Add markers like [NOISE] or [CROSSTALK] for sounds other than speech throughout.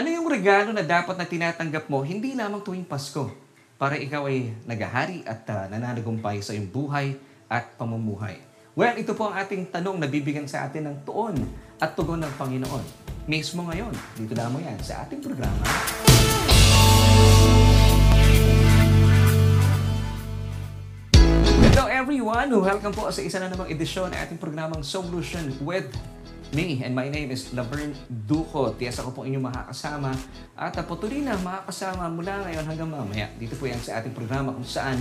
Ano yung regalo na dapat na tinatanggap mo hindi lamang tuwing Pasko para ikaw ay nagahari at uh, nananagumpay sa iyong buhay at pamumuhay? Well, ito po ang ating tanong na bibigyan sa atin ng tuon at tugon ng Panginoon. Mismo ngayon, dito lamang yan sa ating programa. Hello everyone! Welcome po sa isa na namang edisyon ng ating programang Solution with me. And my name is Laverne Duco. Tiyas ako po inyong makakasama at uh, patuloy na makakasama mula ngayon hanggang mamaya. Dito po yan sa ating programa kung saan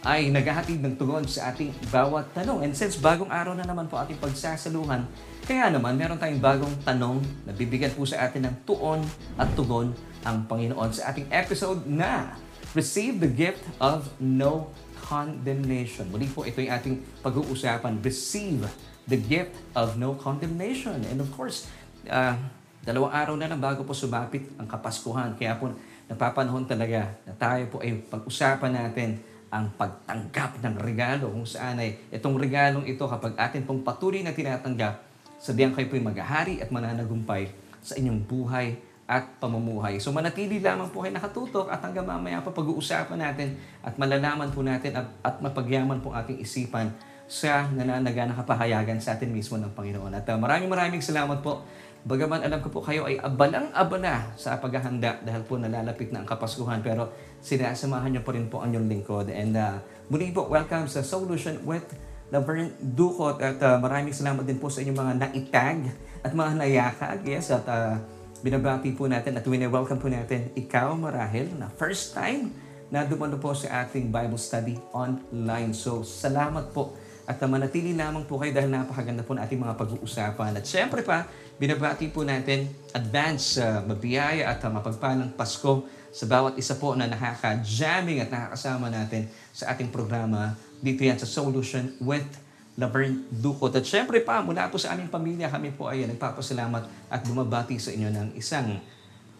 ay naghahatid ng tugon sa ating bawat tanong. And since bagong araw na naman po ating pagsasaluhan, kaya naman meron tayong bagong tanong na bibigyan po sa atin ng tuon at tugon ang Panginoon sa ating episode na Receive the Gift of No condemnation. Muli po, ito yung ating pag-uusapan. Receive the gift of no condemnation. And of course, uh, dalawang araw na lang bago po sumapit ang Kapaskuhan. Kaya po, napapanahon talaga na tayo po ay pag-usapan natin ang pagtanggap ng regalo kung saan ay itong regalong ito kapag atin pong patuloy na tinatanggap, sabihan kayo po'y maghahari at mananagumpay sa inyong buhay at pamumuhay. So manatili lamang po kayo nakatutok at hanggang mamaya pa pag-uusapan natin at malalaman po natin at, at mapagyaman po ating isipan sa nananaga na kapahayagan sa atin mismo ng Panginoon. At uh, maraming maraming salamat po. Bagaman alam ko po kayo ay abalang-abala sa paghahanda dahil po nalalapit na ang Kapaskuhan pero sinasamahan niyo po rin po ang inyong lingkod. And uh, muli po, welcome sa Solution with Laverne Ducot at uh, maraming salamat din po sa inyong mga naitag at mga nayakag. Yes, at uh, binabati po natin at wini-welcome po natin ikaw marahil na first time na dumalo po sa ating Bible study online. So, salamat po at uh, manatili lamang po kayo dahil napakaganda po ng ating mga pag-uusapan. At syempre pa, binabati po natin advance uh, mabiyaya at uh, mapagpalang Pasko sa bawat isa po na nakaka-jamming at nakakasama natin sa ating programa dito yan sa Solution with Laverne Ducot. At syempre pa, mula po sa aming pamilya, kami po ay nagpapasalamat at bumabati sa inyo ng isang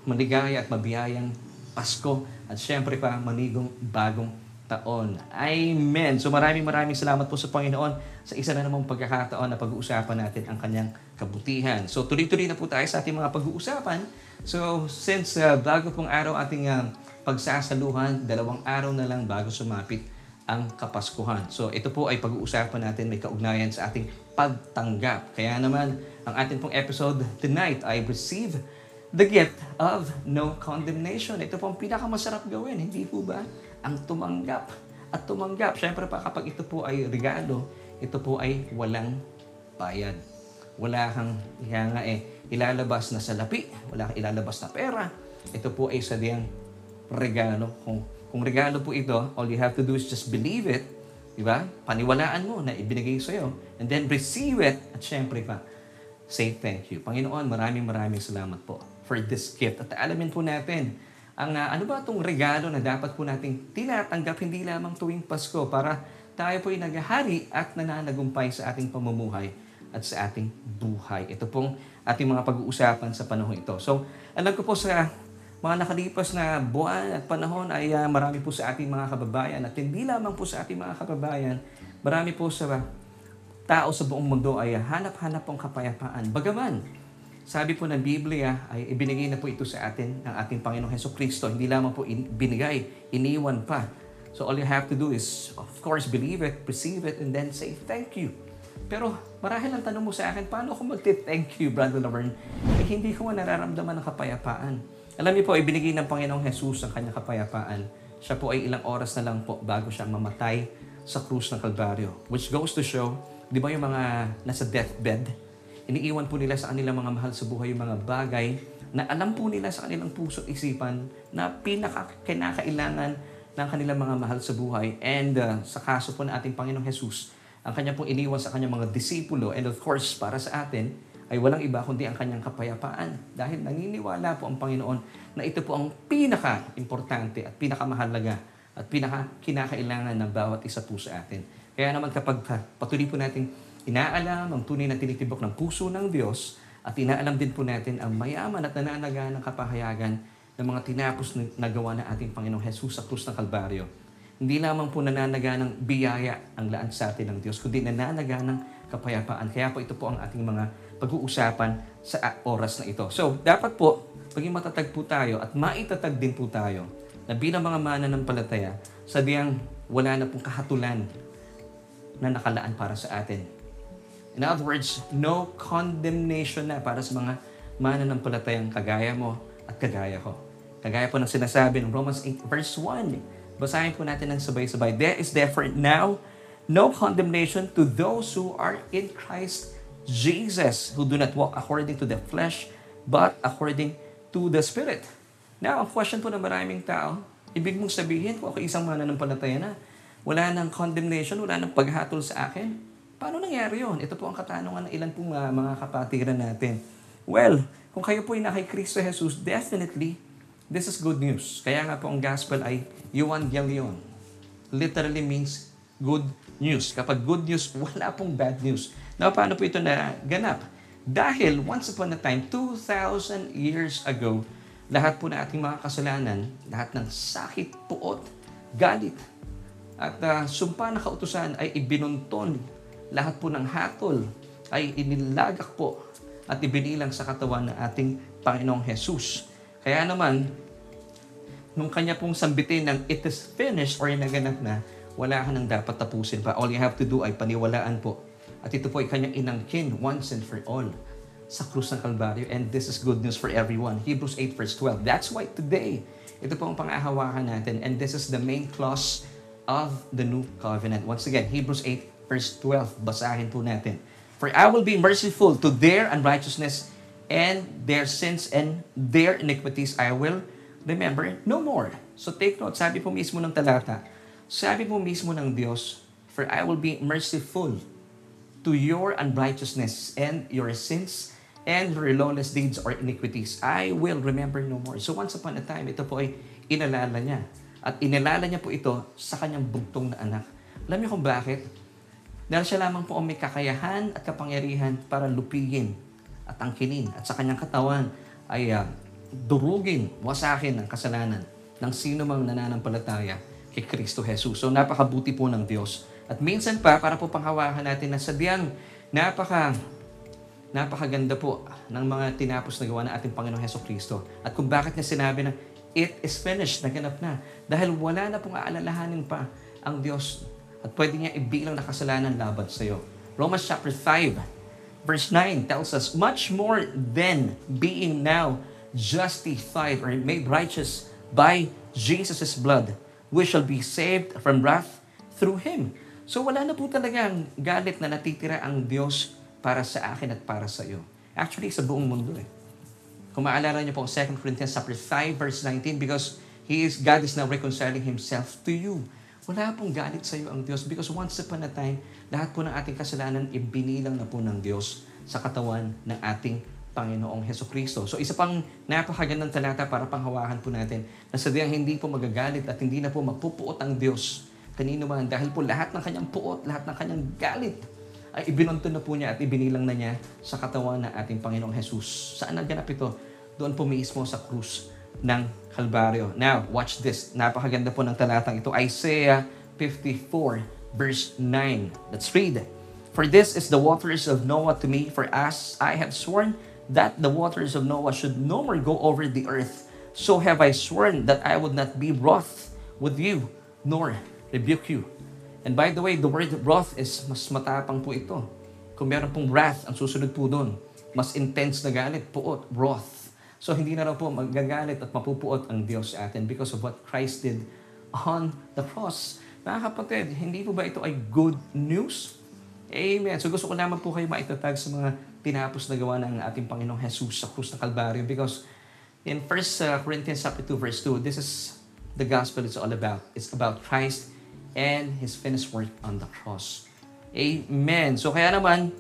maligaya at mabiyayang Pasko. At syempre pa, manigong bagong taon. Amen. So maraming maraming salamat po sa Panginoon sa isa na namang pagkakataon na pag-uusapan natin ang kanyang kabutihan. So tuloy-tuloy na po tayo sa ating mga pag-uusapan. So since uh, bago pong araw ating uh, pagsasaluhan, dalawang araw na lang bago sumapit ang Kapaskuhan. So ito po ay pag-uusapan natin may kaugnayan sa ating pagtanggap. Kaya naman ang ating pong episode tonight ay receive the gift of no condemnation. Ito po ang pinakamasarap gawin, hindi po ba? Ang tumanggap. At tumanggap, syempre pa kapag ito po ay regalo, ito po ay walang bayad. Wala kang kaya nga eh, ilalabas na salapi, wala kang ilalabas na pera. Ito po ay sadyang regalo kung kung regalo po ito, all you have to do is just believe it, di ba? Paniwalaan mo na ibinigay sa iyo, and then receive it, at syempre pa, say thank you. Panginoon, maraming maraming salamat po for this gift. At alamin po natin, ang uh, ano ba itong regalo na dapat po nating tinatanggap hindi lamang tuwing Pasko para tayo po ay naghahari at nananagumpay sa ating pamumuhay at sa ating buhay. Ito pong ating mga pag-uusapan sa panahon ito. So, alam ko po sa mga nakalipas na buwan at panahon ay uh, marami po sa ating mga kababayan at hindi lamang po sa ating mga kababayan, marami po sa tao sa buong mundo ay hanap-hanap pong kapayapaan. Bagaman, sabi po ng Biblia ay ibinigay na po ito sa atin ng ating Panginoong Heso Kristo. Hindi lamang po in, binigay, iniwan pa. So all you have to do is, of course, believe it, receive it, and then say thank you. Pero marahil ang tanong mo sa akin, paano ako magti-thank you, Brother Laverne? Eh, hindi ko nararamdaman ng kapayapaan. Alam niyo po, ibinigay ng Panginoong Jesus ang kanyang kapayapaan. Siya po ay ilang oras na lang po bago siya mamatay sa krus ng Kalbaryo. Which goes to show, di ba yung mga nasa deathbed, iniiwan po nila sa kanilang mga mahal sa buhay yung mga bagay na alam po nila sa kanilang puso isipan na pinaka-kinakailangan ng kanilang mga mahal sa buhay. And uh, sa kaso po ng ating Panginoong Jesus, ang kanya pong iniwan sa kanyang mga disipulo and of course para sa atin, ay walang iba kundi ang kanyang kapayapaan. Dahil naniniwala po ang Panginoon na ito po ang pinaka-importante at pinakamahalaga at pinaka-kinakailangan ng bawat isa po sa atin. Kaya naman kapag patuloy po natin inaalam ang tunay na tinitibok ng puso ng Diyos at inaalam din po natin ang mayaman at nananaga ng kapahayagan ng mga tinapos na gawa ng ating Panginoong Jesus sa krus ng Kalbaryo. Hindi lamang po nananaga ng biyaya ang laan sa atin ng Diyos, kundi nananaga ng kapayapaan. Kaya po ito po ang ating mga pag-uusapan sa oras na ito. So, dapat po, maging matatag po tayo at maitatag din po tayo na bilang mga mananampalataya, sabihan wala na pong kahatulan na nakalaan para sa atin. In other words, no condemnation na para sa mga mananampalatayang kagaya mo at kagaya ko. Kagaya po ng sinasabi ng Romans 8 verse 1. Basahin po natin ng sabay-sabay. There is therefore now no condemnation to those who are in Christ Jesus, who do not walk according to the flesh, but according to the Spirit. Now, ang question po ng maraming tao, ibig mong sabihin kung ako isang mananampalataya na, wala nang condemnation, wala nang paghatol sa akin. Paano nangyari yon? Ito po ang katanungan ng ilan pong uh, mga kapatiran natin. Well, kung kayo po ay na kay Kristo Jesus, definitely, this is good news. Kaya nga po ang gospel ay euangelion. Literally means good news. Kapag good news, [LAUGHS] wala pong bad news. Now, paano po ito na ganap? Dahil once upon a time, 2,000 years ago, lahat po na ating mga kasalanan, lahat ng sakit, puot, galit, at uh, sumpa na kautusan ay ibinunton. Lahat po ng hatol ay inilagak po at ibinilang sa katawan ng ating Panginoong Jesus. Kaya naman, nung kanya pong sambitin ng it is finished or naganap na, wala ka nang dapat tapusin pa. All you have to do ay paniwalaan po. At ito po ay kanyang inangkin once and for all sa krus ng Kalbaryo. And this is good news for everyone. Hebrews 8 verse 12. That's why today, ito po ang pangahawakan natin. And this is the main clause of the new covenant. Once again, Hebrews 8 verse 12. Basahin po natin. For I will be merciful to their unrighteousness and their sins and their iniquities I will remember no more. So take note, sabi po mismo ng talata, sabi po mismo ng Diyos, For I will be merciful to your unrighteousness and your sins and your lawless deeds or iniquities. I will remember no more. So once upon a time, ito po ay inalala niya. At inalala niya po ito sa kanyang bugtong na anak. Alam niyo kung bakit? Dahil siya lamang po ang may kakayahan at kapangyarihan para lupigin at angkinin at sa kanyang katawan ay uh, durugin, wasakin ang kasalanan ng sino mang nananampalataya kay Kristo Jesus. So napakabuti po ng Diyos. At minsan pa, para po panghawakan natin na sadyang napaka napakaganda po ng mga tinapos na gawa ng ating Panginoong Heso Kristo. At kung bakit niya sinabi na it is finished, naganap na. Dahil wala na pong aalalahanin pa ang Diyos at pwede niya ibilang na kasalanan laban sa iyo. Romans chapter 5 verse 9 tells us, Much more than being now justified or made righteous by Jesus' blood, we shall be saved from wrath through Him. So wala na po talagang galit na natitira ang Diyos para sa akin at para sa iyo. Actually, sa buong mundo eh. Kung maalala niyo po 2 Corinthians chapter 5 verse 19 because He is, God is now reconciling Himself to you. Wala pong galit sa iyo ang Diyos because once upon a time, lahat po ng ating kasalanan ibinilang na po ng Diyos sa katawan ng ating Panginoong Heso Kristo. So isa pang napakagandang talata para panghawakan po natin na sadyang hindi po magagalit at hindi na po magpupuot ang Diyos kanino man dahil po lahat ng kanyang puot, lahat ng kanyang galit ay ibinunto na po niya at ibinilang na niya sa katawan ng ating Panginoong Jesus. Saan naganap ito? Doon po mismo sa krus ng Kalbaryo. Now, watch this. Napakaganda po ng talatang ito. Isaiah 54 verse 9. Let's read. For this is the waters of Noah to me, for as I have sworn that the waters of Noah should no more go over the earth, so have I sworn that I would not be wroth with you, nor rebuke you. And by the way, the word wrath is mas matapang po ito. Kung meron pong wrath, ang susunod po doon, mas intense na galit, puot, wrath. So hindi na raw po magagalit at mapupuot ang Diyos sa atin because of what Christ did on the cross. Mga kapatid, hindi po ba ito ay good news? Amen. So gusto ko naman po kayo maitatag sa mga tinapos na gawa ng ating Panginoong Jesus sa krus ng Kalbaryo because in 1 Corinthians chapter 2 verse 2, this is the gospel is all about. It's about Christ and His finished work on the cross. Amen. So kaya naman,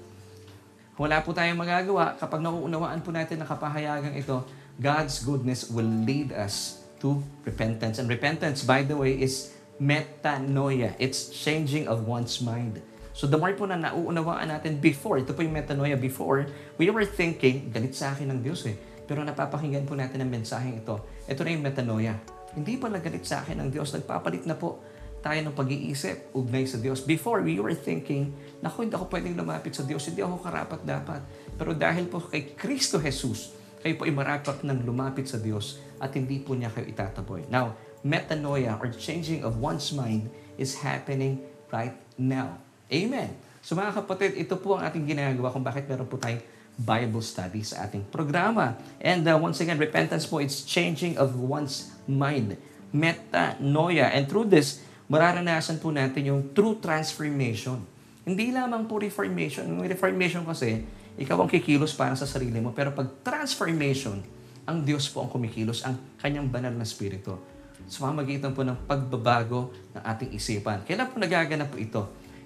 wala po tayong magagawa kapag nauunawaan po natin ang kapahayagang ito, God's goodness will lead us to repentance. And repentance, by the way, is metanoia. It's changing of one's mind. So the more po na nauunawaan natin before, ito po yung metanoia before, we were thinking, galit sa akin ng Diyos eh. Pero napapakinggan po natin ang mensaheng ito. Ito na yung metanoia. Hindi pala galit sa akin ng Diyos. Nagpapalit na po tayo ng pag-iisip, ugnay sa Diyos. Before, we were thinking, naku, hindi ako pwedeng lumapit sa Diyos, hindi ako karapat dapat. Pero dahil po kay Kristo Jesus, kayo po ay marapat ng lumapit sa Diyos at hindi po niya kayo itataboy. Now, metanoia or changing of one's mind is happening right now. Amen. So mga kapatid, ito po ang ating ginagawa kung bakit meron po tayong Bible study sa ating programa. And uh, once again, repentance po, it's changing of one's mind. Metanoia. And through this, mararanasan po natin yung true transformation. Hindi lamang po reformation. Yung reformation kasi, ikaw ang kikilos para sa sarili mo. Pero pag transformation, ang Diyos po ang kumikilos, ang kanyang banal na spirito. Sa pamagitan po ng pagbabago ng ating isipan. Kailan po nagaganap po ito?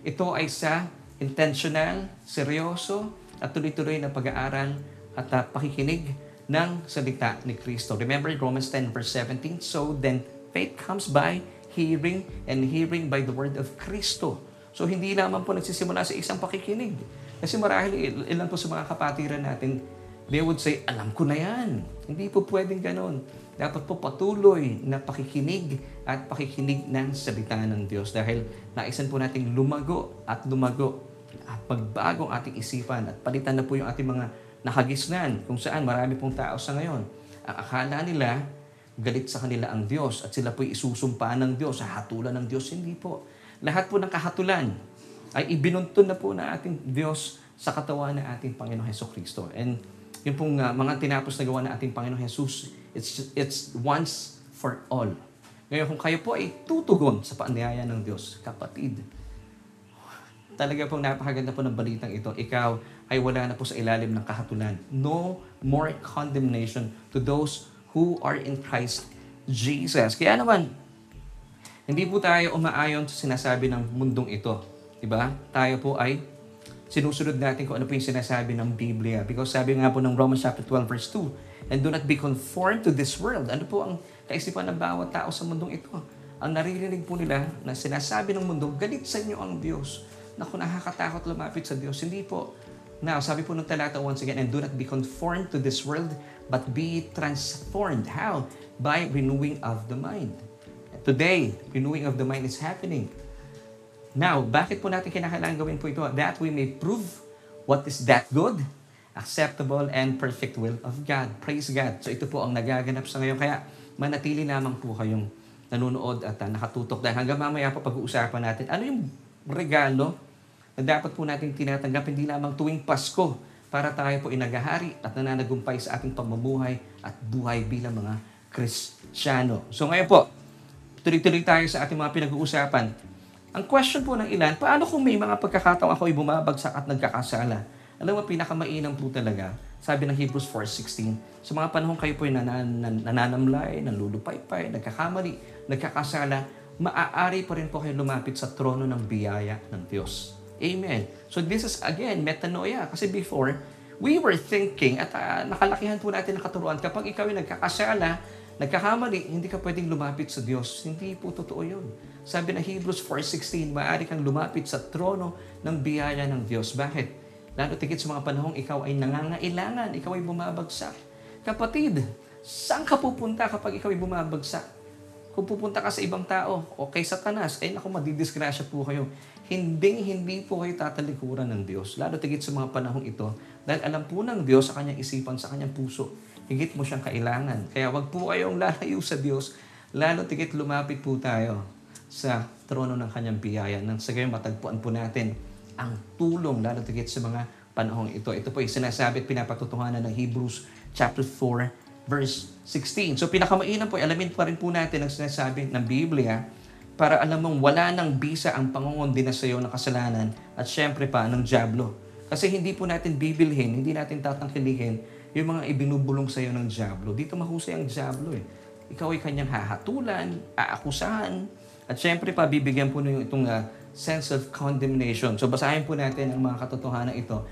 Ito ay sa intentional, seryoso, at tuloy-tuloy na pag-aaral at uh, pakikinig ng salita ni Kristo. Remember Romans 10 verse 17, So then faith comes by hearing and hearing by the word of Kristo. So hindi lamang po nagsisimula sa isang pakikinig. Kasi marahil ilan po sa mga kapatiran natin, they would say, alam ko na yan. Hindi po pwedeng ganun. Dapat po patuloy na pakikinig at pakikinig ng salita ng Diyos dahil naisan po nating lumago at lumago at magbago ang ating isipan at palitan na po yung ating mga nakagisnan kung saan marami pong tao sa ngayon. Ang akala nila, galit sa kanila ang Diyos at sila po'y isusumpa ng Diyos, sa hatulan ng Diyos. Hindi po. Lahat po ng kahatulan ay ibinuntun na po na ating Diyos sa katawan ng ating Panginoon Heso Kristo. And yung pong uh, mga tinapos na gawa ng ating Panginoon Jesus, it's, it's once for all. Ngayon, kung kayo po ay tutugon sa paanyaya ng Diyos, kapatid, talaga pong napakaganda po ng balitang ito. Ikaw ay wala na po sa ilalim ng kahatulan. No more condemnation to those who are in Christ Jesus. Kaya naman, hindi po tayo umaayon sa sinasabi ng mundong ito. Diba? Tayo po ay sinusunod natin kung ano po yung sinasabi ng Biblia. Because sabi nga po ng Romans chapter 12 verse 2, And do not be conformed to this world. Ano po ang kaisipan ng bawat tao sa mundong ito? Ang naririnig po nila na sinasabi ng mundo, galit sa inyo ang Diyos Naku, nakakatakot lumapit sa Diyos. Hindi po. Now, sabi po ng talata once again, and do not be conformed to this world, but be transformed. How? By renewing of the mind. Today, renewing of the mind is happening. Now, bakit po natin kinakailangan gawin po ito? That we may prove what is that good, acceptable, and perfect will of God. Praise God. So ito po ang nagaganap sa ngayon. Kaya manatili lamang po kayong nanonood at uh, nakatutok. Dahil hanggang mamaya po pag-uusapan natin, ano yung regalo na dapat po natin tinatanggap hindi lamang tuwing Pasko para tayo po inagahari at nananagumpay sa ating pamumuhay at buhay bilang mga Kristiyano. So ngayon po, tuloy-tuloy tayo sa ating mga pinag-uusapan. Ang question po ng ilan, paano kung may mga pagkakataong ako ay bumabagsak at nagkakasala? Alam mo, pinakamainam po talaga, sabi ng Hebrews 4.16, sa mga panahon kayo po ay nanan, nananamlay, nanlulupaypay, nagkakamali, nagkakasala, maaari pa rin po kayo lumapit sa trono ng biyaya ng Diyos. Amen. So this is again, metanoia. Kasi before, we were thinking at uh, nakalakihan po natin ang katuruan kapag ikaw ay nagkakasala, nagkakamali, hindi ka pwedeng lumapit sa Diyos. Hindi po totoo yun. Sabi na Hebrews 4.16, maaari kang lumapit sa trono ng biyaya ng Diyos. Bakit? Lalo tigit sa mga panahong ikaw ay nangangailangan, ikaw ay bumabagsak. Kapatid, saan ka pupunta kapag ikaw ay bumabagsak? Kung pupunta ka sa ibang tao o kay satanas, ay naku, madidisgrasya po kayo. Hindi, hindi po kayo tatalikuran ng Diyos. Lalo tigit sa mga panahong ito. Dahil alam po ng Diyos sa kanyang isipan, sa kanyang puso. Higit mo siyang kailangan. Kaya wag po kayong [LAUGHS] lalayo sa Diyos. Lalo tigit lumapit po tayo sa trono ng kanyang biyaya. Nang sa gayon matagpuan po natin ang tulong lalo tigit sa mga panahong ito. Ito po ay sinasabi at pinapatutuhanan ng Hebrews chapter 4 verse 16. So pinakamainam po, alamin pa rin po natin ang sinasabi ng Biblia para alam mong wala nang bisa ang pangungundina sa iyo ng kasalanan at syempre pa ng Diablo. Kasi hindi po natin bibilhin, hindi natin tatangkilihin yung mga ibinubulong sa iyo ng Diablo. Dito mahusay ang Diablo eh. Ikaw ay kanyang hahatulan, aakusahan, at syempre pa bibigyan po nyo itong uh, sense of condemnation. So basahin po natin ang mga katotohanan ito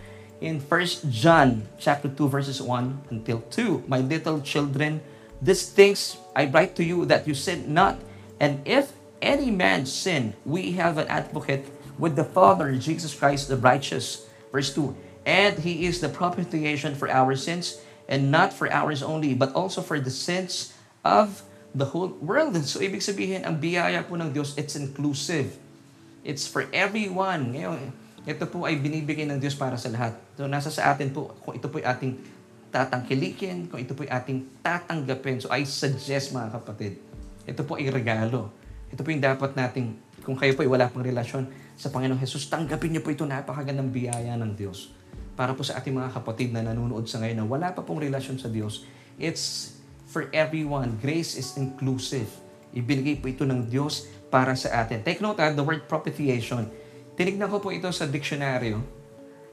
in 1 John chapter 2 verses 1 until 2. My little children, these things I write to you that you sin not. And if any man sin, we have an advocate with the Father, Jesus Christ the righteous. Verse 2. And he is the propitiation for our sins, and not for ours only, but also for the sins of the whole world. So, ibig sabihin, ang biyaya po ng Diyos, it's inclusive. It's for everyone. Ngayon, Ito po ay binibigay ng Diyos para sa lahat. So nasa sa atin po kung ito po ay ating tatangkilikin, kung ito po ay ating tatanggapin. So I suggest mga kapatid, ito po ay regalo. Ito po yung dapat nating, kung kayo po ay wala pang relasyon sa Panginoong Jesus, tanggapin niyo po ito napakagandang biyaya ng Diyos. Para po sa ating mga kapatid na nanonood sa ngayon na wala pa pong relasyon sa Diyos, it's for everyone. Grace is inclusive. Ibinigay po ito ng Diyos para sa atin. Take note ha, the word propitiation. Tinignan ko po ito sa diksyonaryo.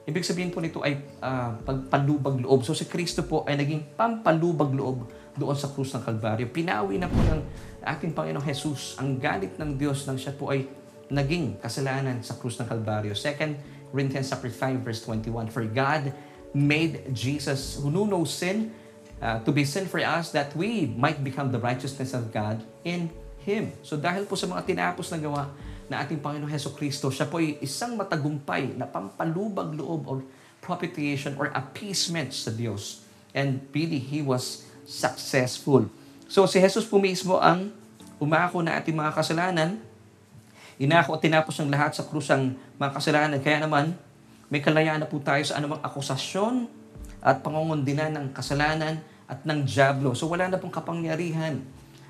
Ibig sabihin po nito ay uh, pagpalubag loob. So si Kristo po ay naging pampalubag loob doon sa krus ng Kalbaryo. Pinawi na po ng ating Panginoong Jesus ang galit ng Diyos nang siya po ay naging kasalanan sa krus ng Kalbaryo. 2 Corinthians 5 verse 21. For God made Jesus who knew no sin uh, to be sin for us that we might become the righteousness of God in Him. So dahil po sa mga tinapos na gawa na ating Panginoong Heso Kristo, siya po ay isang matagumpay na pampalubag loob or propitiation or appeasement sa Diyos. And really, He was successful. So si Jesus po mismo ang umako na ating mga kasalanan, inako at tinapos ng lahat sa krus ang mga kasalanan. Kaya naman, may kalayaan na po tayo sa anumang akusasyon at pangungundinan ng kasalanan at ng Diablo. So wala na pong kapangyarihan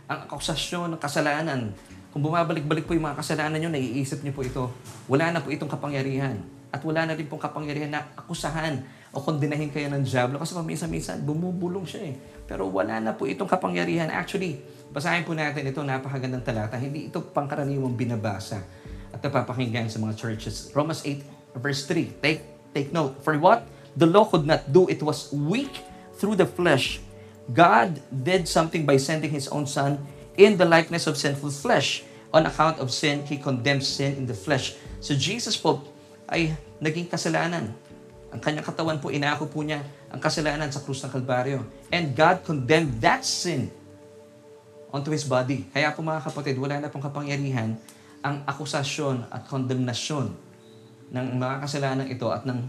ang akusasyon ng kasalanan. Kung bumabalik-balik po yung mga kasalanan nyo, naiisip nyo po ito, wala na po itong kapangyarihan. At wala na rin pong kapangyarihan na akusahan o kondinahin kayo ng Diablo. Kasi paminsan-minsan, bumubulong siya eh. Pero wala na po itong kapangyarihan. Actually, basahin po natin ito, napakagandang talata. Hindi ito pangkaraniwang binabasa at napapakinggan sa mga churches. Romans 8 verse 3. Take, take note. For what the law could not do, it was weak through the flesh. God did something by sending His own Son in the likeness of sinful flesh. On account of sin, He condemned sin in the flesh. So Jesus po ay naging kasalanan ang kanyang katawan po, inako po niya ang kasalanan sa krus ng Kalbaryo. And God condemned that sin onto His body. Kaya po mga kapatid, wala na pong kapangyarihan ang akusasyon at kondemnasyon ng mga kasalanan ito at ng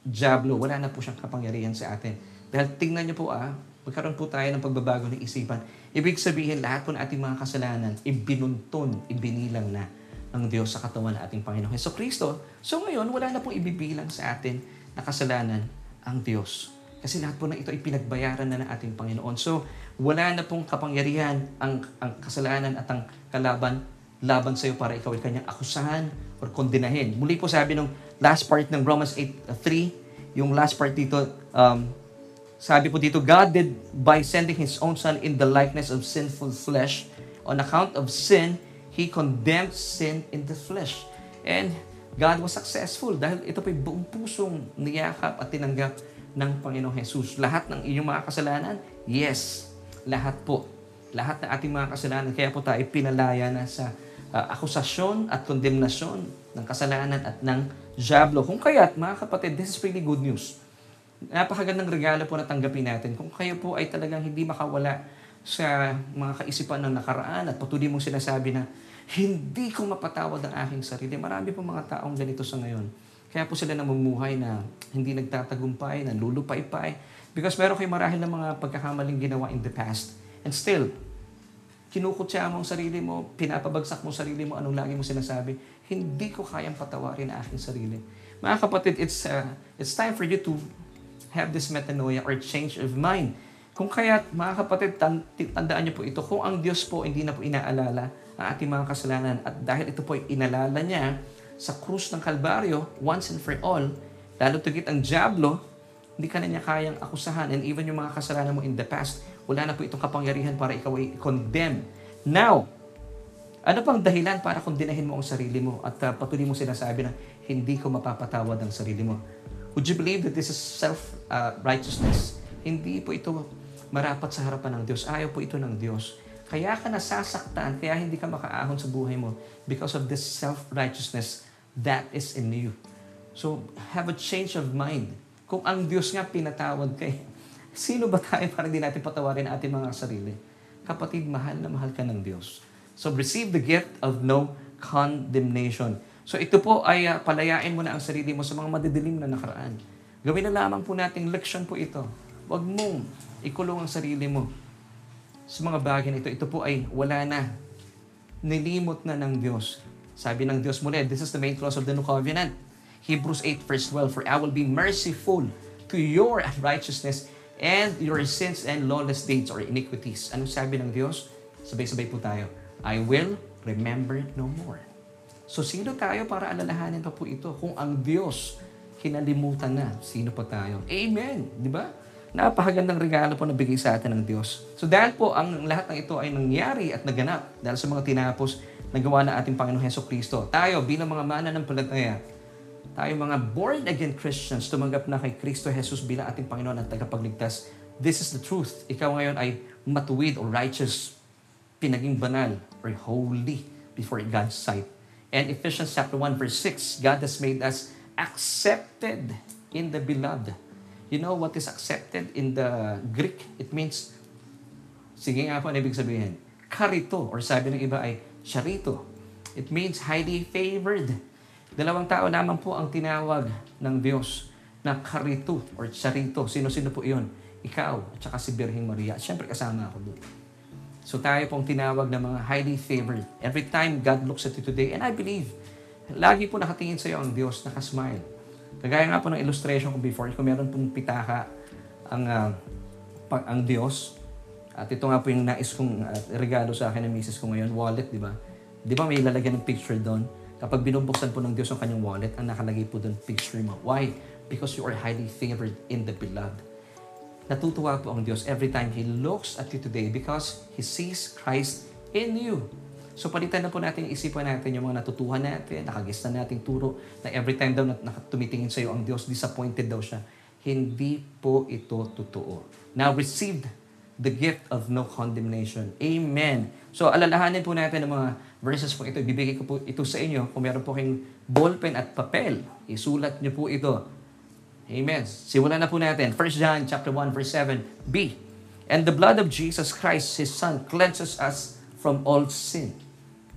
Diablo. Wala na po siyang kapangyarihan sa atin. Dahil tingnan niyo po ah, magkaroon po tayo ng pagbabago ng isipan. Ibig sabihin, lahat po ng ating mga kasalanan, ibinunton, ibinilang na ng Diyos sa katawan ng ating Panginoon Heso Kristo. So ngayon, wala na pong ibibilang sa atin na kasalanan ang Diyos. Kasi lahat po na ito ay pinagbayaran na ng ating Panginoon. So, wala na pong kapangyarihan ang, ang kasalanan at ang kalaban laban sa iyo para ikaw ay kanyang akusahan or kondinahin. Muli po sabi ng last part ng Romans 8.3, yung last part dito, um, sabi po dito, God did by sending His own Son in the likeness of sinful flesh, on account of sin, He condemned sin in the flesh. And God was successful dahil ito po'y buong pusong niyakap at tinanggap ng Panginoong Jesus. Lahat ng inyong mga kasalanan? Yes, lahat po. Lahat ng ating mga kasalanan. Kaya po tayo pinalaya na sa uh, akusasyon at kondemnasyon ng kasalanan at ng Diablo. Kung kaya't, mga kapatid, this is really good news. Napakagandang regalo po na tanggapin natin. Kung kayo po ay talagang hindi makawala sa mga kaisipan ng nakaraan at patuloy mong sinasabi na hindi ko mapatawad ang aking sarili. Marami po mga taong ganito sa ngayon. Kaya po sila namumuhay na hindi nagtatagumpay, na lulupay-pay. Because meron kayo marahil ng mga pagkakamaling ginawa in the past. And still, kinukutya mo ang sarili mo, pinapabagsak mo sarili mo, anong lagi mo sinasabi, hindi ko kayang patawarin ang aking sarili. Mga kapatid, it's, uh, it's time for you to have this metanoia or change of mind. Kung kaya, mga kapatid, tandaan niyo po ito, kung ang Diyos po hindi na po inaalala, ang ating mga kasalanan. At dahil ito po ay inalala niya sa krus ng Kalbaryo, once and for all, lalo tigit ang Diablo, hindi ka na niya kayang akusahan. And even yung mga kasalanan mo in the past, wala na po itong kapangyarihan para ikaw ay condemn. Now, ano pang dahilan para kondinahin mo ang sarili mo at uh, patuloy mo sinasabi na hindi ko mapapatawad ang sarili mo? Would you believe that this is self-righteousness? Uh, hindi po ito marapat sa harapan ng Diyos. Ayaw po ito ng Diyos. Kaya ka nasasaktan, kaya hindi ka makaahon sa buhay mo because of this self-righteousness that is in you. So, have a change of mind. Kung ang Diyos nga pinatawad kay, sino ba tayo para hindi natin patawarin ating mga sarili? Kapatid, mahal na mahal ka ng Diyos. So, receive the gift of no condemnation. So, ito po ay uh, palayain mo na ang sarili mo sa mga madidilim na nakaraan. Gawin na lamang po nating leksyon po ito. Huwag mong ikulong ang sarili mo sa mga bagay na ito, ito po ay wala na. Nilimot na ng Diyos. Sabi ng Diyos muli, this is the main clause of the new covenant. Hebrews 8 verse 12, For I will be merciful to your unrighteousness and your sins and lawless deeds or iniquities. Anong sabi ng Diyos? Sabay-sabay po tayo. I will remember no more. So sino tayo para alalahanin pa po ito? Kung ang Diyos kinalimutan na, sino pa tayo? Amen! Di ba? Napakagandang regalo po na bigay sa atin ng Diyos. So dahil po ang lahat ng ito ay nangyari at naganap dahil sa mga tinapos na gawa ng ating Panginoong Heso Kristo, tayo bilang mga mana ng palataya, tayo mga born-again Christians, tumanggap na kay Kristo Jesus bilang ating Panginoon at tagapagligtas. This is the truth. Ikaw ngayon ay matuwid or righteous, pinaging banal or holy before God's sight. And Ephesians chapter 1 verse 6, God has made us accepted in the beloved. You know what is accepted in the Greek? It means, sige nga po, ano ibig sabihin? Karito, or sabi ng iba ay charito. It means highly favored. Dalawang tao naman po ang tinawag ng Diyos na karito or charito. Sino-sino po iyon? Ikaw at saka si Birhing Maria. Siyempre kasama ako doon. So tayo pong tinawag na mga highly favored. Every time God looks at you today, and I believe, lagi po nakatingin sa iyo ang Diyos, nakasmile. Kagaya nga po ng illustration ko before, kung meron pong pitaka ang, uh, pag, ang Diyos, at ito nga po yung nais kong uh, regalo sa akin ng misis ko ngayon, wallet, di ba? Di ba may lalagyan ng picture doon? Kapag binubuksan po ng Diyos ang kanyang wallet, ang nakalagay po doon, picture mo. Why? Because you are highly favored in the beloved. Natutuwa po ang Diyos every time He looks at you today because He sees Christ in you. So palitan na po natin yung isipan natin yung mga natutuhan natin, nakagis na nating turo, na every time daw na tumitingin sa iyo ang Diyos, disappointed daw siya. Hindi po ito totoo. Now, received the gift of no condemnation. Amen. So, alalahanin po natin ang mga verses po ito. Ibibigay ko po ito sa inyo. Kung meron po kayong ballpen at papel, isulat niyo po ito. Amen. Simulan na po natin. 1 John chapter 1 verse 7. B. And the blood of Jesus Christ, His Son, cleanses us from all sin.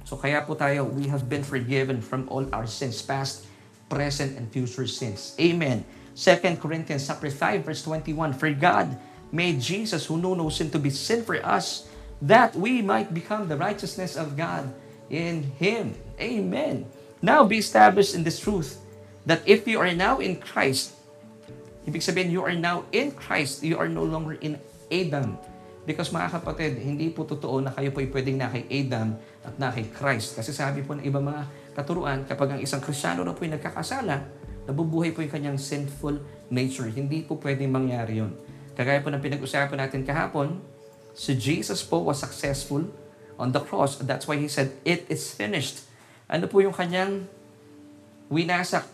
So kaya po tayo, we have been forgiven from all our sins, past, present, and future sins. Amen. 2 Corinthians chapter 5, verse 21, For God made Jesus, who knew no sin, to be sin for us, that we might become the righteousness of God in Him. Amen. Now be established in this truth, that if you are now in Christ, ibig sabihin, you are now in Christ, you are no longer in Adam. Because mga kapatid, hindi po totoo na kayo po ay pwedeng na kay Adam at na kay Christ. Kasi sabi po ng iba mga katuruan, kapag ang isang Krisyano na po ay nagkakasala, nabubuhay po yung kanyang sinful nature. Hindi po pwedeng mangyari yun. Kagaya po ng pinag-usapan natin kahapon, si Jesus po was successful on the cross. That's why He said, it is finished. Ano po yung kanyang winasak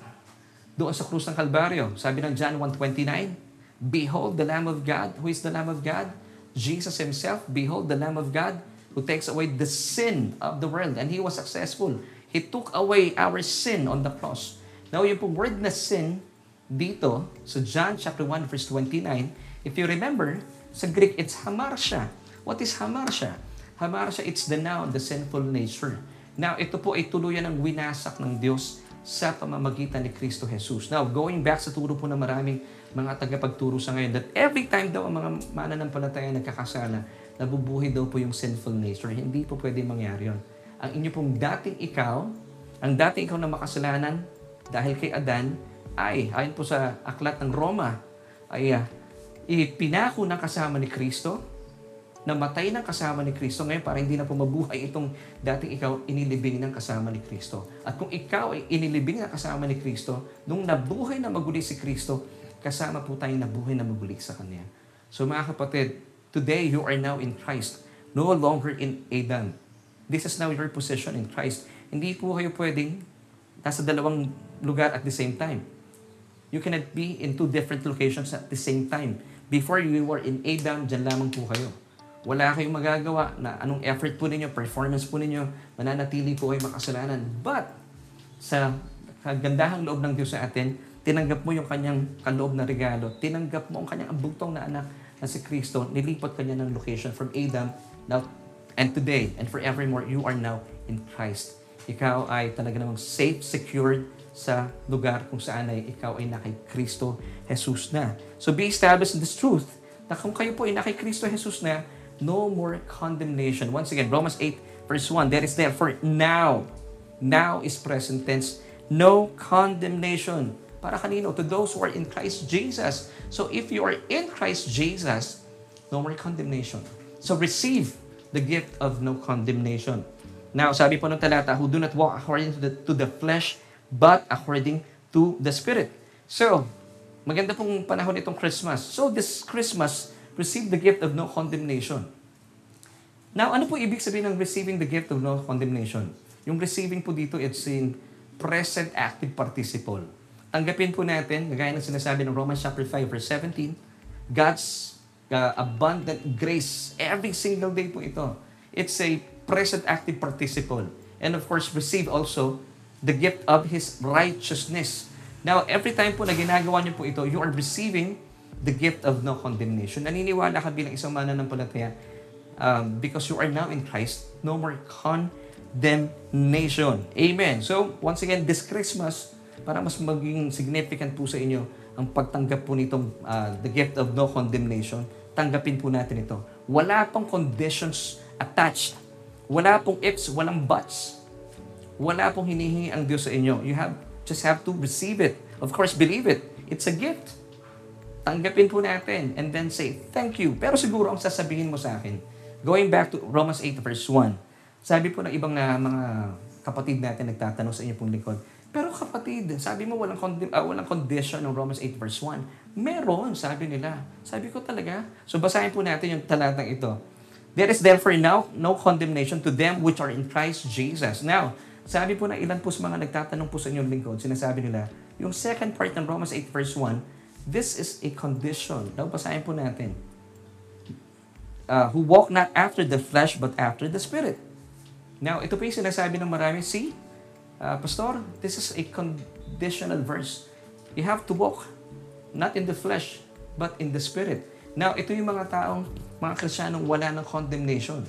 doon sa krus ng Kalbaryo? Sabi ng John 1.29, Behold the Lamb of God. Who is the Lamb of God? Jesus himself, behold the Lamb of God who takes away the sin of the world. And he was successful. He took away our sin on the cross. Now, yung pong word na sin dito, sa John chapter 1 verse 29, if you remember, sa Greek, it's hamartia. What is hamartia? Hamartia, it's the noun, the sinful nature. Now, ito po ay tuluyan ng winasak ng Diyos sa pamamagitan ni Kristo Jesus. Now, going back sa turo po ng maraming mga tagapagturo sa ngayon that every time daw ang mga mananampalataya nagkakasala, nabubuhay daw po yung sinful nature. Hindi po pwede mangyari yon. Ang inyo pong dating ikaw, ang dating ikaw na makasalanan dahil kay Adan, ay, ayon po sa aklat ng Roma, ay uh, ipinako ng kasama ni Kristo, namatay ng kasama ni Kristo ngayon para hindi na po mabuhay itong dating ikaw inilibing ng kasama ni Kristo. At kung ikaw ay inilibing ng kasama ni Kristo, nung nabuhay na maguli si Kristo, kasama po tayong nabuhay na mabulig sa Kanya. So mga kapatid, today you are now in Christ, no longer in Adam. This is now your position in Christ. Hindi po kayo pwedeng nasa dalawang lugar at the same time. You cannot be in two different locations at the same time. Before you were in Adam, dyan lamang po kayo. Wala kayong magagawa na anong effort po ninyo, performance po ninyo, mananatili po kayo makasalanan. But, sa kagandahang loob ng Diyos sa atin, tinanggap mo yung kanyang kaloob na regalo, tinanggap mo ang kanyang abugtong na anak na si Kristo, nilipat kanya ng location from Adam, now, and today, and forevermore, you are now in Christ. Ikaw ay talaga namang safe, secured sa lugar kung saan ay ikaw ay nakay Kristo Jesus na. So be established in this truth na kung kayo po ay nakay Kristo Jesus na, no more condemnation. Once again, Romans 8 verse 1, There is therefore now, now is present tense, no condemnation. Para kanino? To those who are in Christ Jesus. So if you are in Christ Jesus, no more condemnation. So receive the gift of no condemnation. Now, sabi po ng talata, who do not walk according to the, to the flesh, but according to the Spirit. So, maganda pong panahon itong Christmas. So, this Christmas, receive the gift of no condemnation. Now, ano po ibig sabihin ng receiving the gift of no condemnation? Yung receiving po dito, it's in present active participle. Tanggapin po natin, gaya ng sinasabi ng Romans chapter 5 verse 17, God's uh, abundant grace every single day po ito. It's a present active participle. And of course, receive also the gift of His righteousness. Now, every time po na ginagawa niyo po ito, you are receiving the gift of no condemnation. Naniniwala ka bilang isang mananampalataya um, because you are now in Christ, no more condemnation. Amen. So, once again, this Christmas, para mas maging significant po sa inyo ang pagtanggap po nitong uh, the gift of no condemnation, tanggapin po natin ito. Wala pong conditions attached. Wala pong ifs, walang buts. Wala pong hinihingi ang Diyos sa inyo. You have just have to receive it. Of course, believe it. It's a gift. Tanggapin po natin and then say, thank you. Pero siguro ang sasabihin mo sa akin, going back to Romans 8 verse 1, sabi po ng ibang na mga kapatid natin nagtatanong sa inyo pong lingkod, pero kapatid, sabi mo walang, condi- uh, walang condition ng Romans 8 verse 1. Meron, sabi nila. Sabi ko talaga. So basahin po natin yung talatang ito. There is therefore now no condemnation to them which are in Christ Jesus. Now, sabi po na ilan po sa mga nagtatanong po sa inyong lingkod, sinasabi nila, yung second part ng Romans 8 verse 1, this is a condition. Daw basahin po natin. Uh, who walk not after the flesh but after the Spirit. Now, ito po yung sinasabi ng marami, see, uh, Pastor, this is a conditional verse. You have to walk not in the flesh, but in the Spirit. Now, ito yung mga taong, mga Krisyanong wala ng condemnation.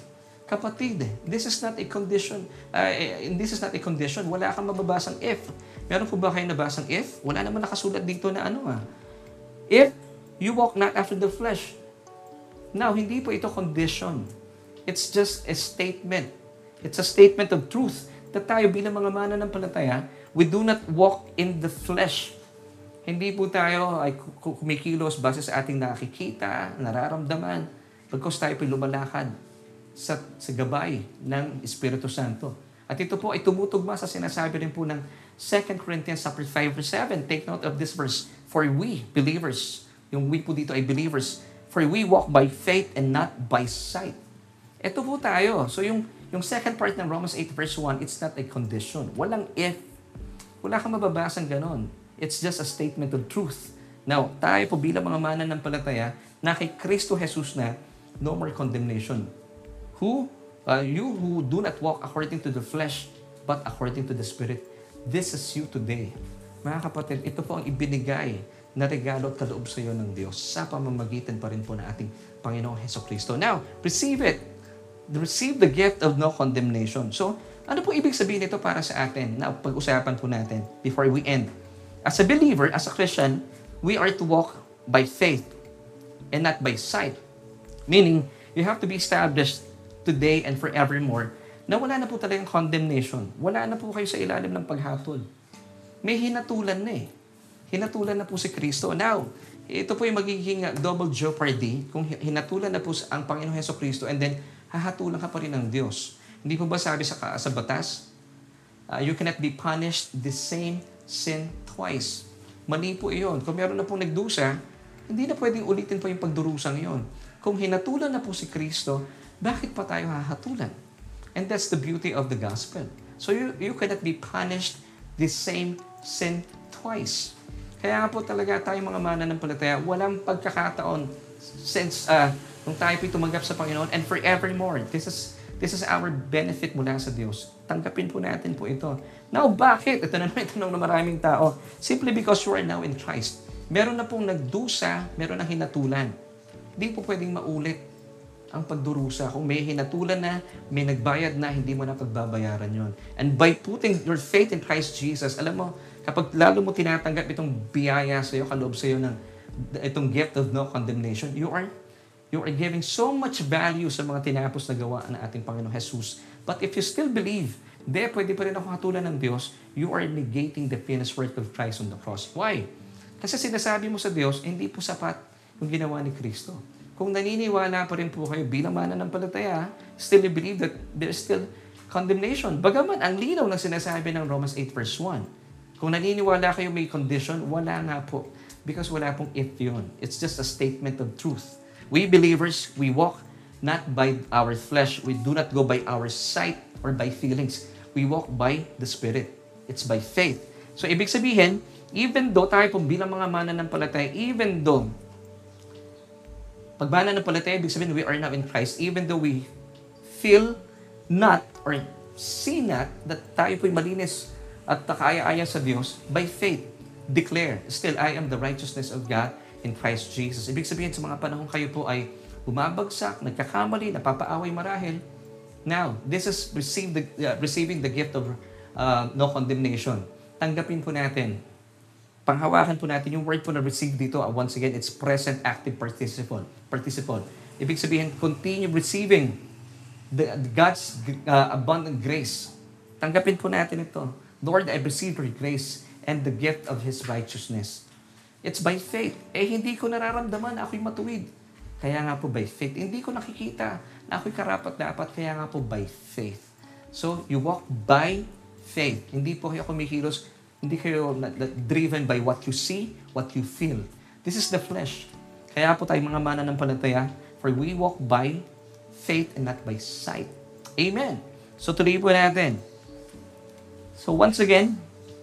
Kapatid, this is not a condition. Uh, this is not a condition. Wala kang mababasang if. Meron po ba kayo nabasang if? Wala naman nakasulat dito na ano ah. If you walk not after the flesh. Now, hindi po ito condition. It's just a statement. It's a statement of truth that tayo bilang mga mananampalataya, we do not walk in the flesh. Hindi po tayo ay kumikilos base sa ating nakikita, nararamdaman, pagkos tayo po lumalakad sa, sa gabay ng Espiritu Santo. At ito po ay tumutugma sa sinasabi rin po ng 2 Corinthians 5 verse 7. Take note of this verse. For we, believers, yung we po dito ay believers, for we walk by faith and not by sight. Ito po tayo. So yung yung second part ng Romans 8 verse 1, it's not a condition. Walang if. Wala kang mababasang ganon. It's just a statement of truth. Now, tayo po bilang mga mananampalataya na kay Kristo Jesus na no more condemnation. Who, uh, you who do not walk according to the flesh, but according to the Spirit. This is you today. Mga kapatid, ito po ang ibinigay na regalo at kaloob sa iyo ng Diyos sa pamamagitan pa rin po ng ating Panginoong Heso Kristo. Now, receive it receive the gift of no condemnation. So, ano po ibig sabihin nito para sa atin? Na pag-usapan po natin before we end. As a believer, as a Christian, we are to walk by faith and not by sight. Meaning, you have to be established today and forevermore na wala na po talagang condemnation. Wala na po kayo sa ilalim ng paghatol. May hinatulan na eh. Hinatulan na po si Kristo. Now, ito po yung magiging double jeopardy kung hinatulan na po ang Panginoong Heso Kristo and then hahatulan ka pa rin ng Diyos. Hindi po ba sabi sa, sa batas? Uh, you cannot be punished the same sin twice. Mali po iyon. Kung meron na pong nagdusa, hindi na pwedeng ulitin pa yung pagdurusang iyon. Kung hinatulan na po si Kristo, bakit pa tayo hahatulan? And that's the beauty of the gospel. So you, you cannot be punished the same sin twice. Kaya nga po talaga tayo mga mananampalataya, walang pagkakataon since uh, nung tayo po'y tumanggap sa Panginoon and forevermore. This is this is our benefit mula sa Diyos. Tanggapin po natin po ito. Now, bakit? Ito na naman itanong ng maraming tao. Simply because you are now in Christ. Meron na pong nagdusa, meron na hinatulan. Hindi po pwedeng maulit ang pagdurusa. Kung may hinatulan na, may nagbayad na, hindi mo na pagbabayaran yon. And by putting your faith in Christ Jesus, alam mo, kapag lalo mo tinatanggap itong biyaya sa iyo, kaloob sa iyo ng itong gift of no condemnation, you are You are giving so much value sa mga tinapos na gawa ng ating Panginoong Jesus. But if you still believe Hindi, pwede pa rin ako hatulan ng Diyos. You are negating the finished work of Christ on the cross. Why? Kasi sinasabi mo sa Diyos, hindi po sapat yung ginawa ni Kristo. Kung naniniwala pa rin po kayo bilang mananampalataya, still you believe that there's still condemnation. Bagaman, ang linaw ng sinasabi ng Romans 8 verse 1. Kung naniniwala kayo may condition, wala nga po. Because wala pong if yun. It's just a statement of truth. We believers, we walk not by our flesh. We do not go by our sight or by feelings. We walk by the Spirit. It's by faith. So, ibig sabihin, even though tayo pong bilang mga mananampalataya, even though pag mananampalataya, ibig sabihin, we are now in Christ, even though we feel not or see not that tayo po'y malinis at nakaya-aya sa Diyos, by faith, declare, still, I am the righteousness of God in Christ Jesus. Ibig sabihin, sa mga panahon kayo po ay bumabagsak, nagkakamali, napapaaway marahil. Now, this is receive the, uh, receiving the gift of uh, no condemnation. Tanggapin po natin panghawakan po natin yung word po na receive dito. Uh, once again, it's present active participle. participle. Ibig sabihin, continue receiving the, the God's uh, abundant grace. Tanggapin po natin ito. Lord, I receive your grace and the gift of His righteousness. It's by faith. Eh, hindi ko nararamdaman na ako'y matuwid. Kaya nga po by faith. Hindi ko nakikita na ako'y karapat dapat. Kaya nga po by faith. So, you walk by faith. Hindi po kayo kumikilos hindi kayo driven by what you see, what you feel. This is the flesh. Kaya po tayo mga mana ng palataya, for we walk by faith and not by sight. Amen. So tuloy po natin. So once again,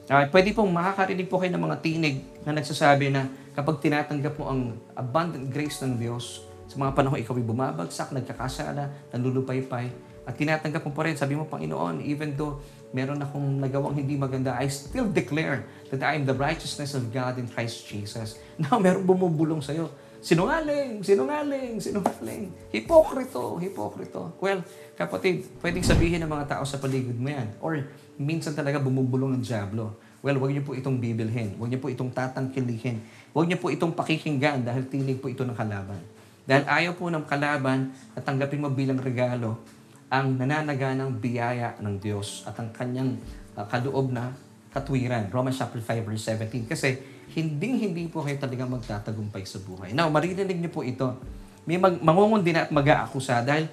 uh, pwede pong makakarinig po kayo ng mga tinig na nagsasabi na kapag tinatanggap mo ang abundant grace ng Diyos, sa mga panahon ikaw ay bumabagsak, nagkakasala, nanlulupaypay, at tinatanggap mo pa rin, sabi mo, Panginoon, even though meron akong nagawang hindi maganda, I still declare that I am the righteousness of God in Christ Jesus. [LAUGHS] Now, meron bumubulong sa'yo. Sinungaling, sinungaling, sinungaling. Hipokrito, hipokrito. Well, kapatid, pwedeng sabihin ng mga tao sa paligid mo yan. Or minsan talaga bumubulong ng Diablo. Well, huwag niyo po itong bibilhin. Huwag niyo po itong tatangkilihin. Huwag niyo po itong pakikinggan dahil tinig po ito ng kalaban. Dahil ayaw po ng kalaban na tanggapin mo bilang regalo ang nananaganang biyaya ng Diyos at ang kanyang uh, kaloob na katwiran. Romans chapter 5 verse 17. Kasi hinding-hindi po kayo talaga magtatagumpay sa buhay. Now, maririnig niyo po ito. May mag, mangungundi na at mag-aakusa dahil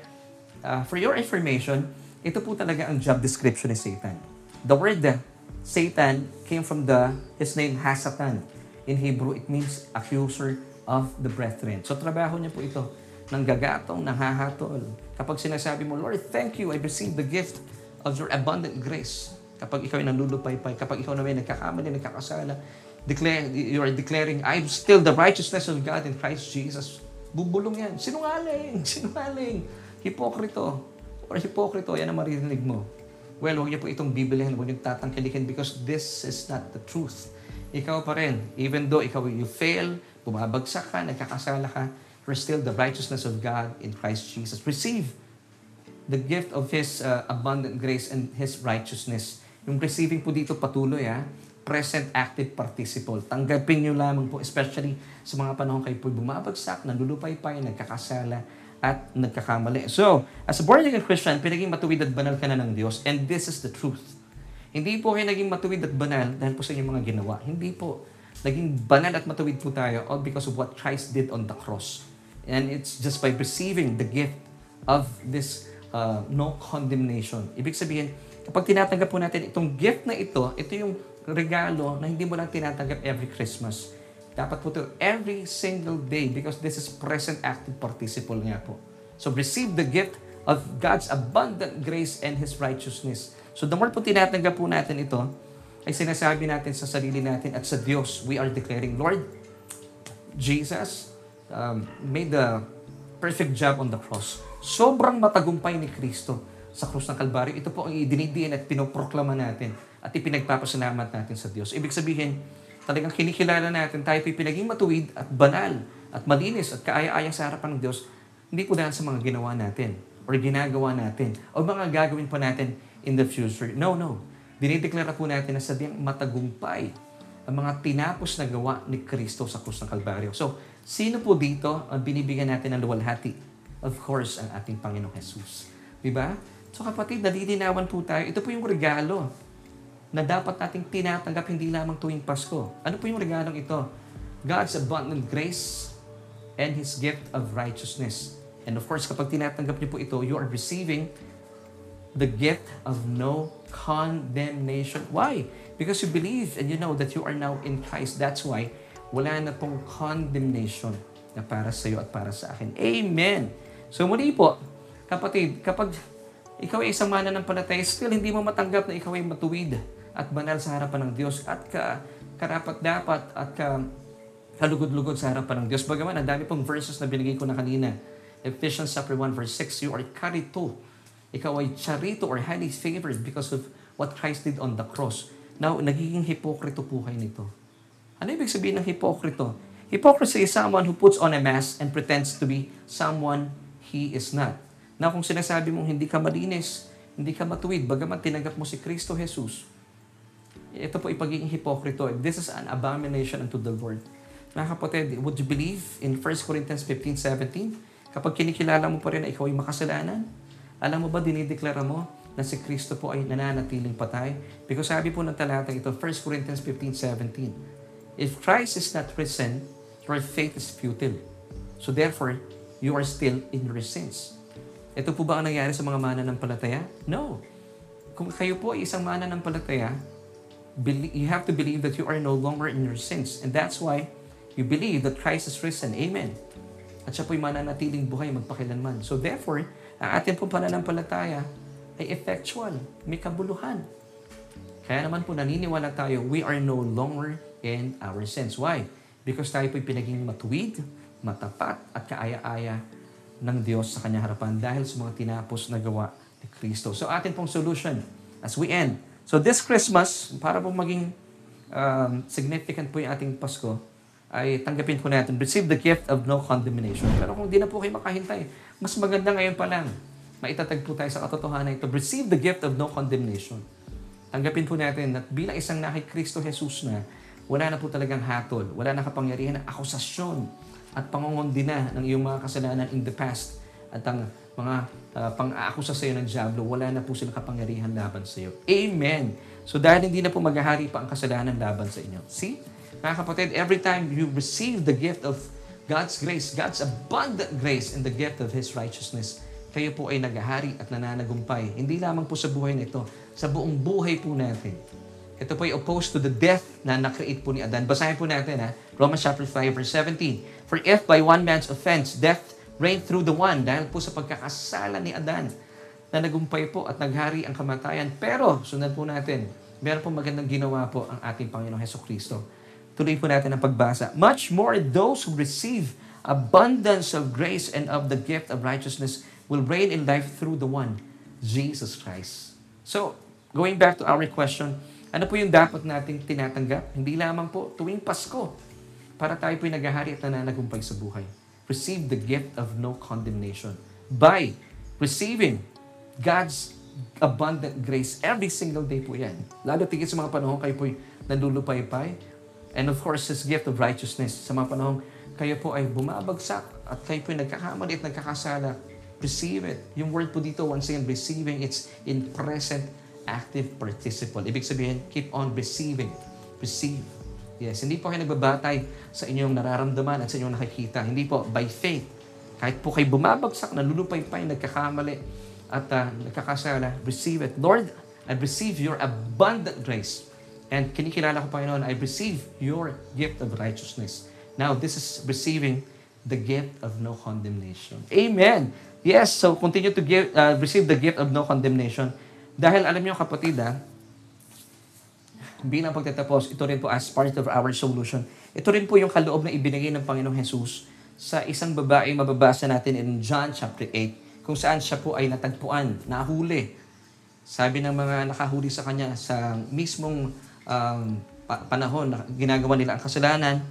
uh, for your information, ito po talaga ang job description ni Satan. The word uh, Satan came from the his name Hasatan. In Hebrew, it means accuser of the brethren. So, trabaho niya po ito ng gagatong, nanghahatol. Kapag sinasabi mo, Lord, thank you, I received the gift of your abundant grace. Kapag ikaw ay nanlulupaypay, kapag ikaw naman nagkakamali, nagkakasala, declare, you are declaring, I'm still the righteousness of God in Christ Jesus. Bubulong yan. Sinungaling! [LAUGHS] Sinungaling! Hipokrito. Or hipokrito, yan ang maririnig mo. Well, huwag niyo po itong bibilihan, huwag niyo tatangkilikin because this is not the truth. Ikaw pa rin, even though ikaw you fail, bumabagsak ka, nagkakasala ka, We're still the righteousness of God in Christ Jesus. Receive the gift of His uh, abundant grace and His righteousness. Yung receiving po dito patuloy ha. Present active participle. Tanggapin nyo lamang po, especially sa mga panahon kayo po bumabagsak, nalulupay-pay, nagkakasala, at nagkakamali. So, as a born again Christian, pinaging matuwid at banal ka na ng Diyos, and this is the truth. Hindi po kayo naging matuwid at banal dahil po sa inyong mga ginawa. Hindi po. Naging banal at matuwid po tayo all because of what Christ did on the cross. And it's just by receiving the gift of this uh, no condemnation. Ibig sabihin, kapag tinatanggap po natin itong gift na ito, ito yung regalo na hindi mo lang tinatanggap every Christmas. Dapat po ito every single day because this is present active participle nga po. So receive the gift of God's abundant grace and His righteousness. So the more po tinatanggap po natin ito, ay sinasabi natin sa sarili natin at sa Diyos, we are declaring, Lord, Jesus, um, made the perfect job on the cross. Sobrang matagumpay ni Kristo sa krus ng Kalbaryo. Ito po ang idinidiin at pinoproklama natin at ipinagpapasalamat natin sa Diyos. Ibig sabihin, talagang kinikilala natin, tayo pinaging matuwid at banal at malinis at kaaya-aya sa harapan ng Diyos, hindi po dahil sa mga ginawa natin or ginagawa natin o mga gagawin pa natin in the future. No, no. Dinideklara po natin na sadyang matagumpay ang mga tinapos na gawa ni Kristo sa krus ng Kalbaryo. So, Sino po dito ang binibigyan natin ng luwalhati? Of course, ang ating Panginoong Jesus. Di ba? So kapatid, nalilinawan po tayo. Ito po yung regalo na dapat nating tinatanggap hindi lamang tuwing Pasko. Ano po yung regalong ito? God's abundant grace and His gift of righteousness. And of course, kapag tinatanggap niyo po ito, you are receiving the gift of no condemnation. Why? Because you believe and you know that you are now in Christ. That's why wala na pong condemnation na para sa iyo at para sa akin. Amen! So muli po, kapatid, kapag ikaw ay isang mananampalataya, still hindi mo matanggap na ikaw ay matuwid at banal sa harapan ng Diyos at ka, karapat dapat at ka, kalugod-lugod sa harapan ng Diyos. Bagaman, ang dami pong verses na binigay ko na kanina. Ephesians chapter 1 verse 6, you are carito. Ikaw ay charito or highly favored because of what Christ did on the cross. Now, nagiging hipokrito po kayo nito. Ano ibig sabihin ng hipokrito? Hypocrisy is someone who puts on a mask and pretends to be someone he is not. Na kung sinasabi mong hindi ka malinis, hindi ka matuwid, bagaman tinanggap mo si Kristo Jesus, ito po ipagiging hipokrito. This is an abomination unto the Lord. Mga kapatid, would you believe in 1 Corinthians 15:17? Kapag kinikilala mo pa rin na ikaw ay makasalanan, alam mo ba, dinideklara mo na si Kristo po ay nananatiling patay? Because sabi po ng talata ito, 1 Corinthians 15:17, If Christ is not risen, your faith is futile. So therefore, you are still in your sins. Ito po ba ang nangyari sa mga mananampalataya? No. Kung kayo po ay isang mananampalataya, you have to believe that you are no longer in your sins. And that's why you believe that Christ is risen. Amen. At siya po'y mananatiling buhay magpakilanman. So therefore, ang ating pong pananampalataya ay effectual, may kabuluhan. Kaya naman po naniniwala tayo, we are no longer in our sins. Why? Because tayo po'y pinaging matuwid, matapat, at kaaya-aya ng Diyos sa kanyang harapan dahil sa mga tinapos na gawa ni Kristo. So atin pong solution as we end. So this Christmas, para pong maging um, significant po yung ating Pasko, ay tanggapin po natin, receive the gift of no condemnation. Pero kung di na po kayo makahintay, mas maganda ngayon pa lang, maitatag po tayo sa katotohanan ito, receive the gift of no condemnation. Tanggapin po natin at bilang isang nakay Kristo Jesus na, wala na po talagang hatol, wala na kapangyarihan ng akusasyon, at pangungundi na ng iyong mga kasalanan in the past at ang mga uh, pang-aakusa sa iyo ng Diablo, wala na po silang kapangyarihan laban sa iyo. Amen! So dahil hindi na po maghahari pa ang kasalanan laban sa inyo. See? Mga kapatid, every time you receive the gift of God's grace, God's abundant grace and the gift of His righteousness, kayo po ay naghahari at nananagumpay. Hindi lamang po sa buhay na ito, sa buong buhay po natin. Ito po ay opposed to the death na na-create po ni Adan. Basahin po natin ha, Romans chapter 5 verse 17. For if by one man's offense, death reigned through the one, dahil po sa pagkakasala ni Adan, na nagumpay po at naghari ang kamatayan. Pero, sunod po natin, meron po magandang ginawa po ang ating Panginoong Heso Kristo. Tuloy po natin ang pagbasa. Much more those who receive abundance of grace and of the gift of righteousness will reign in life through the one, Jesus Christ. So, going back to our question, ano po yung dapat nating tinatanggap? Hindi lamang po tuwing Pasko, para tayo po'y naghahari at nananagumpay sa buhay. Receive the gift of no condemnation by receiving God's abundant grace every single day po yan. Lalo tigit sa mga panahon kayo po'y nandulupay-pay. And of course, His gift of righteousness. Sa mga panahon kayo po ay bumabagsak at kayo po'y nagkakamali at nagkakasala. Receive it. Yung word po dito, once again, receiving, it's in present active participle. Ibig sabihin, keep on receiving. Receive. Yes, hindi po kayo nagbabatay sa inyong nararamdaman at sa inyong nakikita. Hindi po, by faith. Kahit po kayo bumabagsak, nalulupay-pay, nagkakamali, at uh, nagkakasala, receive it. Lord, I receive your abundant grace. And kinikilala ko, Panginoon, I receive your gift of righteousness. Now, this is receiving the gift of no condemnation. Amen. Yes, so continue to give, uh, receive the gift of no condemnation. Dahil alam niyo kapatid, ah, bilang pagtatapos, ito rin po as part of our solution. Ito rin po yung kaloob na ibinigay ng Panginoong Jesus sa isang babae mababasa natin in John chapter 8 kung saan siya po ay natagpuan, nahuli. Sabi ng mga nakahuli sa kanya sa mismong um, panahon na ginagawa nila ang kasalanan,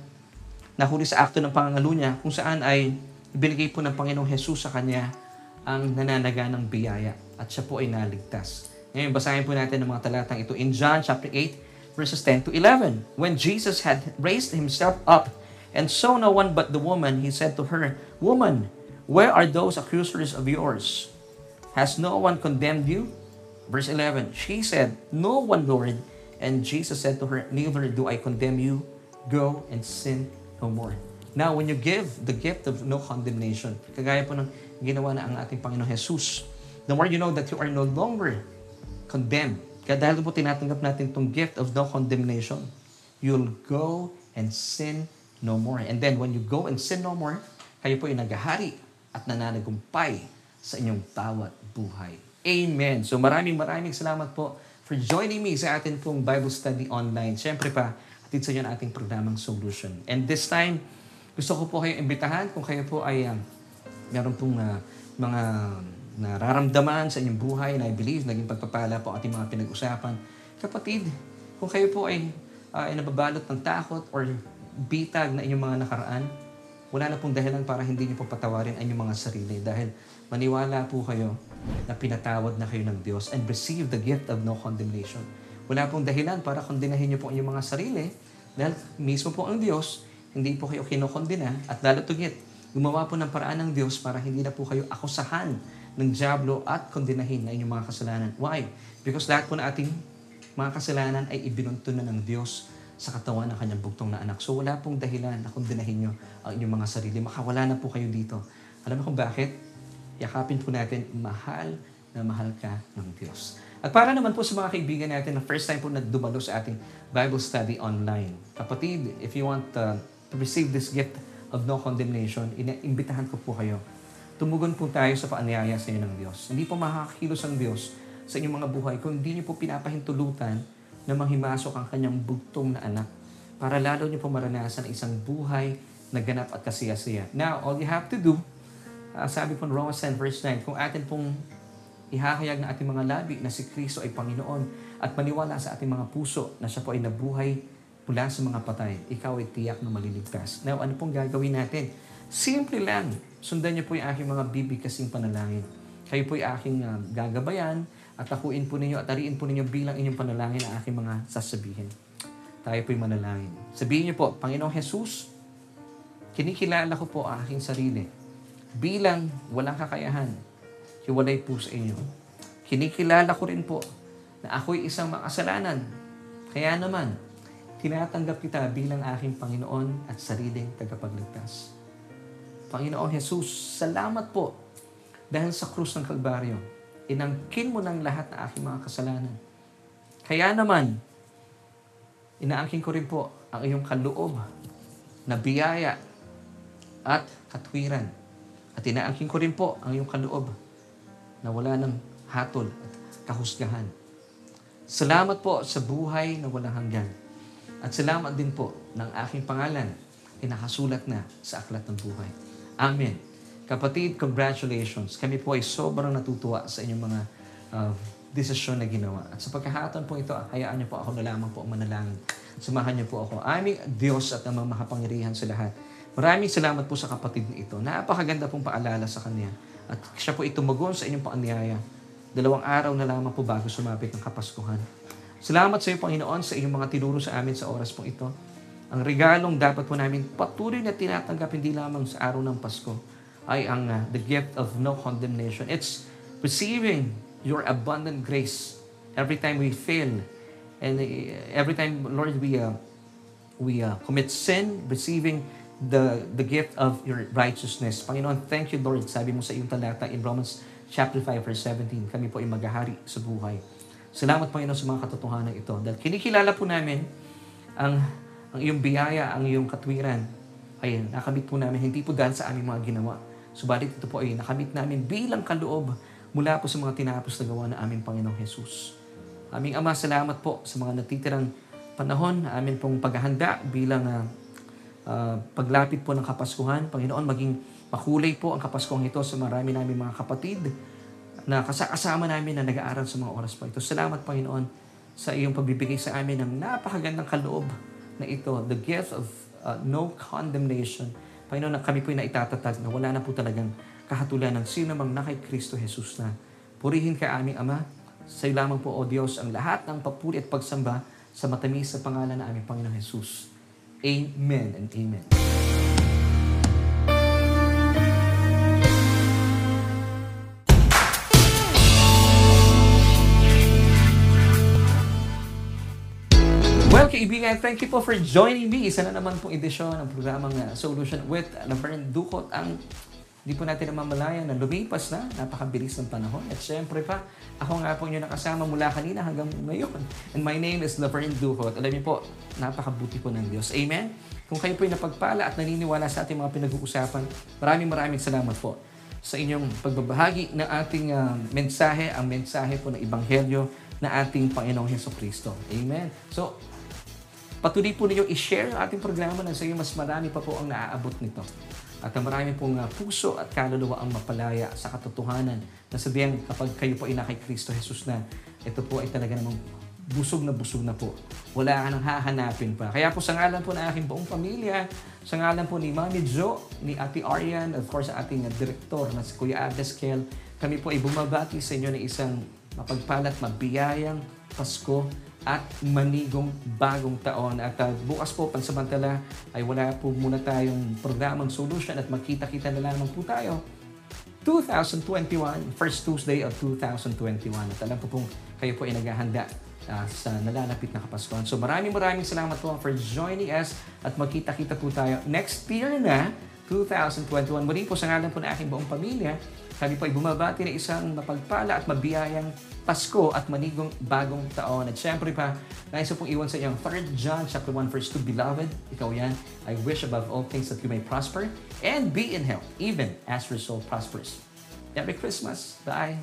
nahuli sa akto ng pangangalo niya kung saan ay ibinigay po ng Panginoong Jesus sa kanya ang nananaga ng biyaya at siya po ay naligtas. Ngayon, basahin po natin ang mga talatang ito in John chapter 8, verses 10 to 11. When Jesus had raised himself up and saw no one but the woman, he said to her, Woman, where are those accusers of yours? Has no one condemned you? Verse 11, she said, No one, Lord. And Jesus said to her, Neither do I condemn you. Go and sin no more. Now, when you give the gift of no condemnation, kagaya po ng ginawa na ang ating Panginoon Jesus, the more you know that you are no longer condemned. Kaya dahil po tinatanggap natin itong gift of no condemnation, you'll go and sin no more. And then when you go and sin no more, kayo po ay naghahari at nananagumpay sa inyong bawat buhay. Amen. So maraming maraming salamat po for joining me sa atin pong Bible study online. Siyempre pa, atid sa inyo ang ating programang Solution. And this time, gusto ko po kayo imbitahan kung kayo po ay um, meron pong uh, mga nararamdaman sa inyong buhay na I believe naging pagpapala po ating mga pinag-usapan. Kapatid, kung kayo po ay, uh, ay nababalot ng takot or bitag na inyong mga nakaraan, wala na pong dahilan para hindi niyo po patawarin ang inyong mga sarili dahil maniwala po kayo na pinatawad na kayo ng Diyos and receive the gift of no condemnation. Wala pong dahilan para kondenahin niyo po ang inyong mga sarili dahil mismo po ang Diyos hindi po kayo kinokondena at lalo tugit, gumawa po ng paraan ng Diyos para hindi na po kayo akusahan ng Diablo at kondenahin na inyong mga kasalanan. Why? Because lahat po na ating mga kasalanan ay ibinunto na ng Diyos sa katawan ng kanyang bugtong na anak. So wala pong dahilan na kondenahin nyo ang inyong mga sarili. Makawala na po kayo dito. Alam mo kung bakit? Yakapin po natin, mahal na mahal ka ng Diyos. At para naman po sa mga kaibigan natin na first time po na dumalo sa ating Bible study online. Kapatid, if you want uh, to receive this gift of no condemnation, iniimbitahan ko po kayo. Tumugon po tayo sa paanyaya sa inyo ng Diyos. Hindi po makakakilos ang Diyos sa inyong mga buhay kung hindi niyo po pinapahintulutan na manghimasok ang kanyang bugtong na anak para lalo niyo po maranasan isang buhay na ganap at kasiyasiya. Now, all you have to do, uh, sabi po Romans 10 verse 9, kung atin pong ihahayag na ating mga labi na si Kristo ay Panginoon at maniwala sa ating mga puso na siya po ay nabuhay mula sa mga patay, ikaw ay tiyak na maliligtas. Now, ano pong gagawin natin? Simple lang. Sundan niyo po yung aking mga bibig kasing panalangin. Kayo po yung aking uh, gagabayan at takuin po ninyo at ariin po ninyo bilang inyong panalangin ang aking mga sasabihin. Tayo po yung manalangin. Sabihin niyo po, Panginoong Jesus, kinikilala ko po ang aking sarili bilang walang kakayahan. Hiwalay po sa inyo. Kinikilala ko rin po na ako'y isang makasalanan. Kaya naman, tinatanggap kita bilang aking Panginoon at sariling tagapagligtas. Panginoong Jesus, salamat po dahil sa krus ng Kalbaryo, inangkin mo ng lahat ng aking mga kasalanan. Kaya naman, inaangkin ko rin po ang iyong kaloob na biyaya at katwiran. At inaangkin ko rin po ang iyong kaloob na wala ng hatol at kahusgahan. Salamat po sa buhay na walang hanggan. At salamat din po ng aking pangalan ay nakasulat na sa aklat ng buhay. Amen. Kapatid, congratulations. Kami po ay sobrang natutuwa sa inyong mga uh, desisyon na ginawa. At sa pagkahatan po ito, hayaan niyo po ako na lamang po ang manalangin. Sumahan niyo po ako. Aming Diyos at namang makapangyarihan sa lahat. Maraming salamat po sa kapatid na ito. Napakaganda pong paalala sa kanya. At siya po itumagon sa inyong paanyaya. Dalawang araw na lamang po bago sumapit ng Kapaskuhan. Salamat sa iyo, Panginoon, sa iyong mga tinuro sa amin sa oras pong ito. Ang regalong dapat po namin patuloy na tinatanggap hindi lamang sa araw ng Pasko ay ang uh, the gift of no condemnation. It's receiving your abundant grace every time we fail and uh, every time Lord we uh, we uh, commit sin receiving the the gift of your righteousness. Panginoon, thank you Lord. Sabi mo sa iyong talata in Romans chapter 5 verse 17, kami po ay maghahari sa buhay. Salamat Panginoon sa mga katotohanan ito. Dahil kinikilala po namin ang, ang iyong biyaya, ang iyong katwiran. Ay nakamit po namin, hindi po dahil sa aming mga ginawa. Subalit ito po ay nakamit namin bilang kaloob mula po sa mga tinapos na gawa na aming Panginoong Jesus. Aming Ama, salamat po sa mga natitirang panahon na amin pong paghahanda bilang uh, uh, paglapit po ng Kapaskuhan. Panginoon, maging makulay po ang Kapaskuhan ito sa marami namin mga kapatid na kasama namin na nag-aaral sa mga oras pa ito. Salamat, Panginoon, sa iyong pagbibigay sa amin ng napakagandang kaloob na ito, the gift of uh, no condemnation. Panginoon, na kami po ay naitatatag na wala na po talagang kahatulan ng sino mang na kay Kristo Jesus na. Purihin ka aming Ama. Sa lamang po, O Diyos, ang lahat ng papuri at pagsamba sa matamis sa pangalan ng aming Panginoon Jesus. Amen and Amen. Kaibigan, thank you po for joining me. Isa na naman pong edisyon ng programang uh, Solution with Laverne Ducot. Ang di po natin namamalayan na lumipas na, napakabilis ng panahon. At syempre pa, ako nga po inyo nakasama mula kanina hanggang ngayon. And my name is Laverne Ducot. Alam niyo po, napakabuti po ng Diyos. Amen? Kung kayo po ay napagpala at naniniwala sa ating mga pinag-uusapan, maraming maraming salamat po sa inyong pagbabahagi ng ating uh, mensahe, ang mensahe po ng Ebanghelyo na ating Panginoong Heso Kristo. Amen. So, patuloy po ninyo i-share ang ating programa na sa mas marami pa po ang naaabot nito. At ang marami pong uh, puso at kaluluwa ang mapalaya sa katotohanan na sabihan kapag kayo po ay na kay Kristo Jesus na ito po ay talaga namang busog na busog na po. Wala ka nang hahanapin pa. Kaya po sa ngalan po ng aking buong pamilya, sa ngalan po ni Mami Jo, ni Ate Arian, of course sa ating direktor na si Kuya Adeskel, kami po ay bumabati sa inyo ng isang mapagpalat, mabiyayang Pasko at manigong bagong taon. At uh, bukas po, pansamantala, ay wala po muna tayong programang solution at magkita-kita na lamang po tayo 2021, first Tuesday of 2021. At alam ko pong kayo po ay uh, sa nalalapit na Kapaskuhan. So maraming maraming salamat po for joining us at magkita-kita po tayo next year na 2021. Muli po sa ngalan po ng aking buong pamilya, kami po ay bumabati ng isang mapagpala at mabiyayang Pasko at manigong bagong taon. At syempre pa, nais ko pong iwan sa inyo ang 3 John chapter 1 verse 2, Beloved, ikaw yan, I wish above all things that you may prosper and be in health, even as your soul prospers. Happy Christmas. Bye.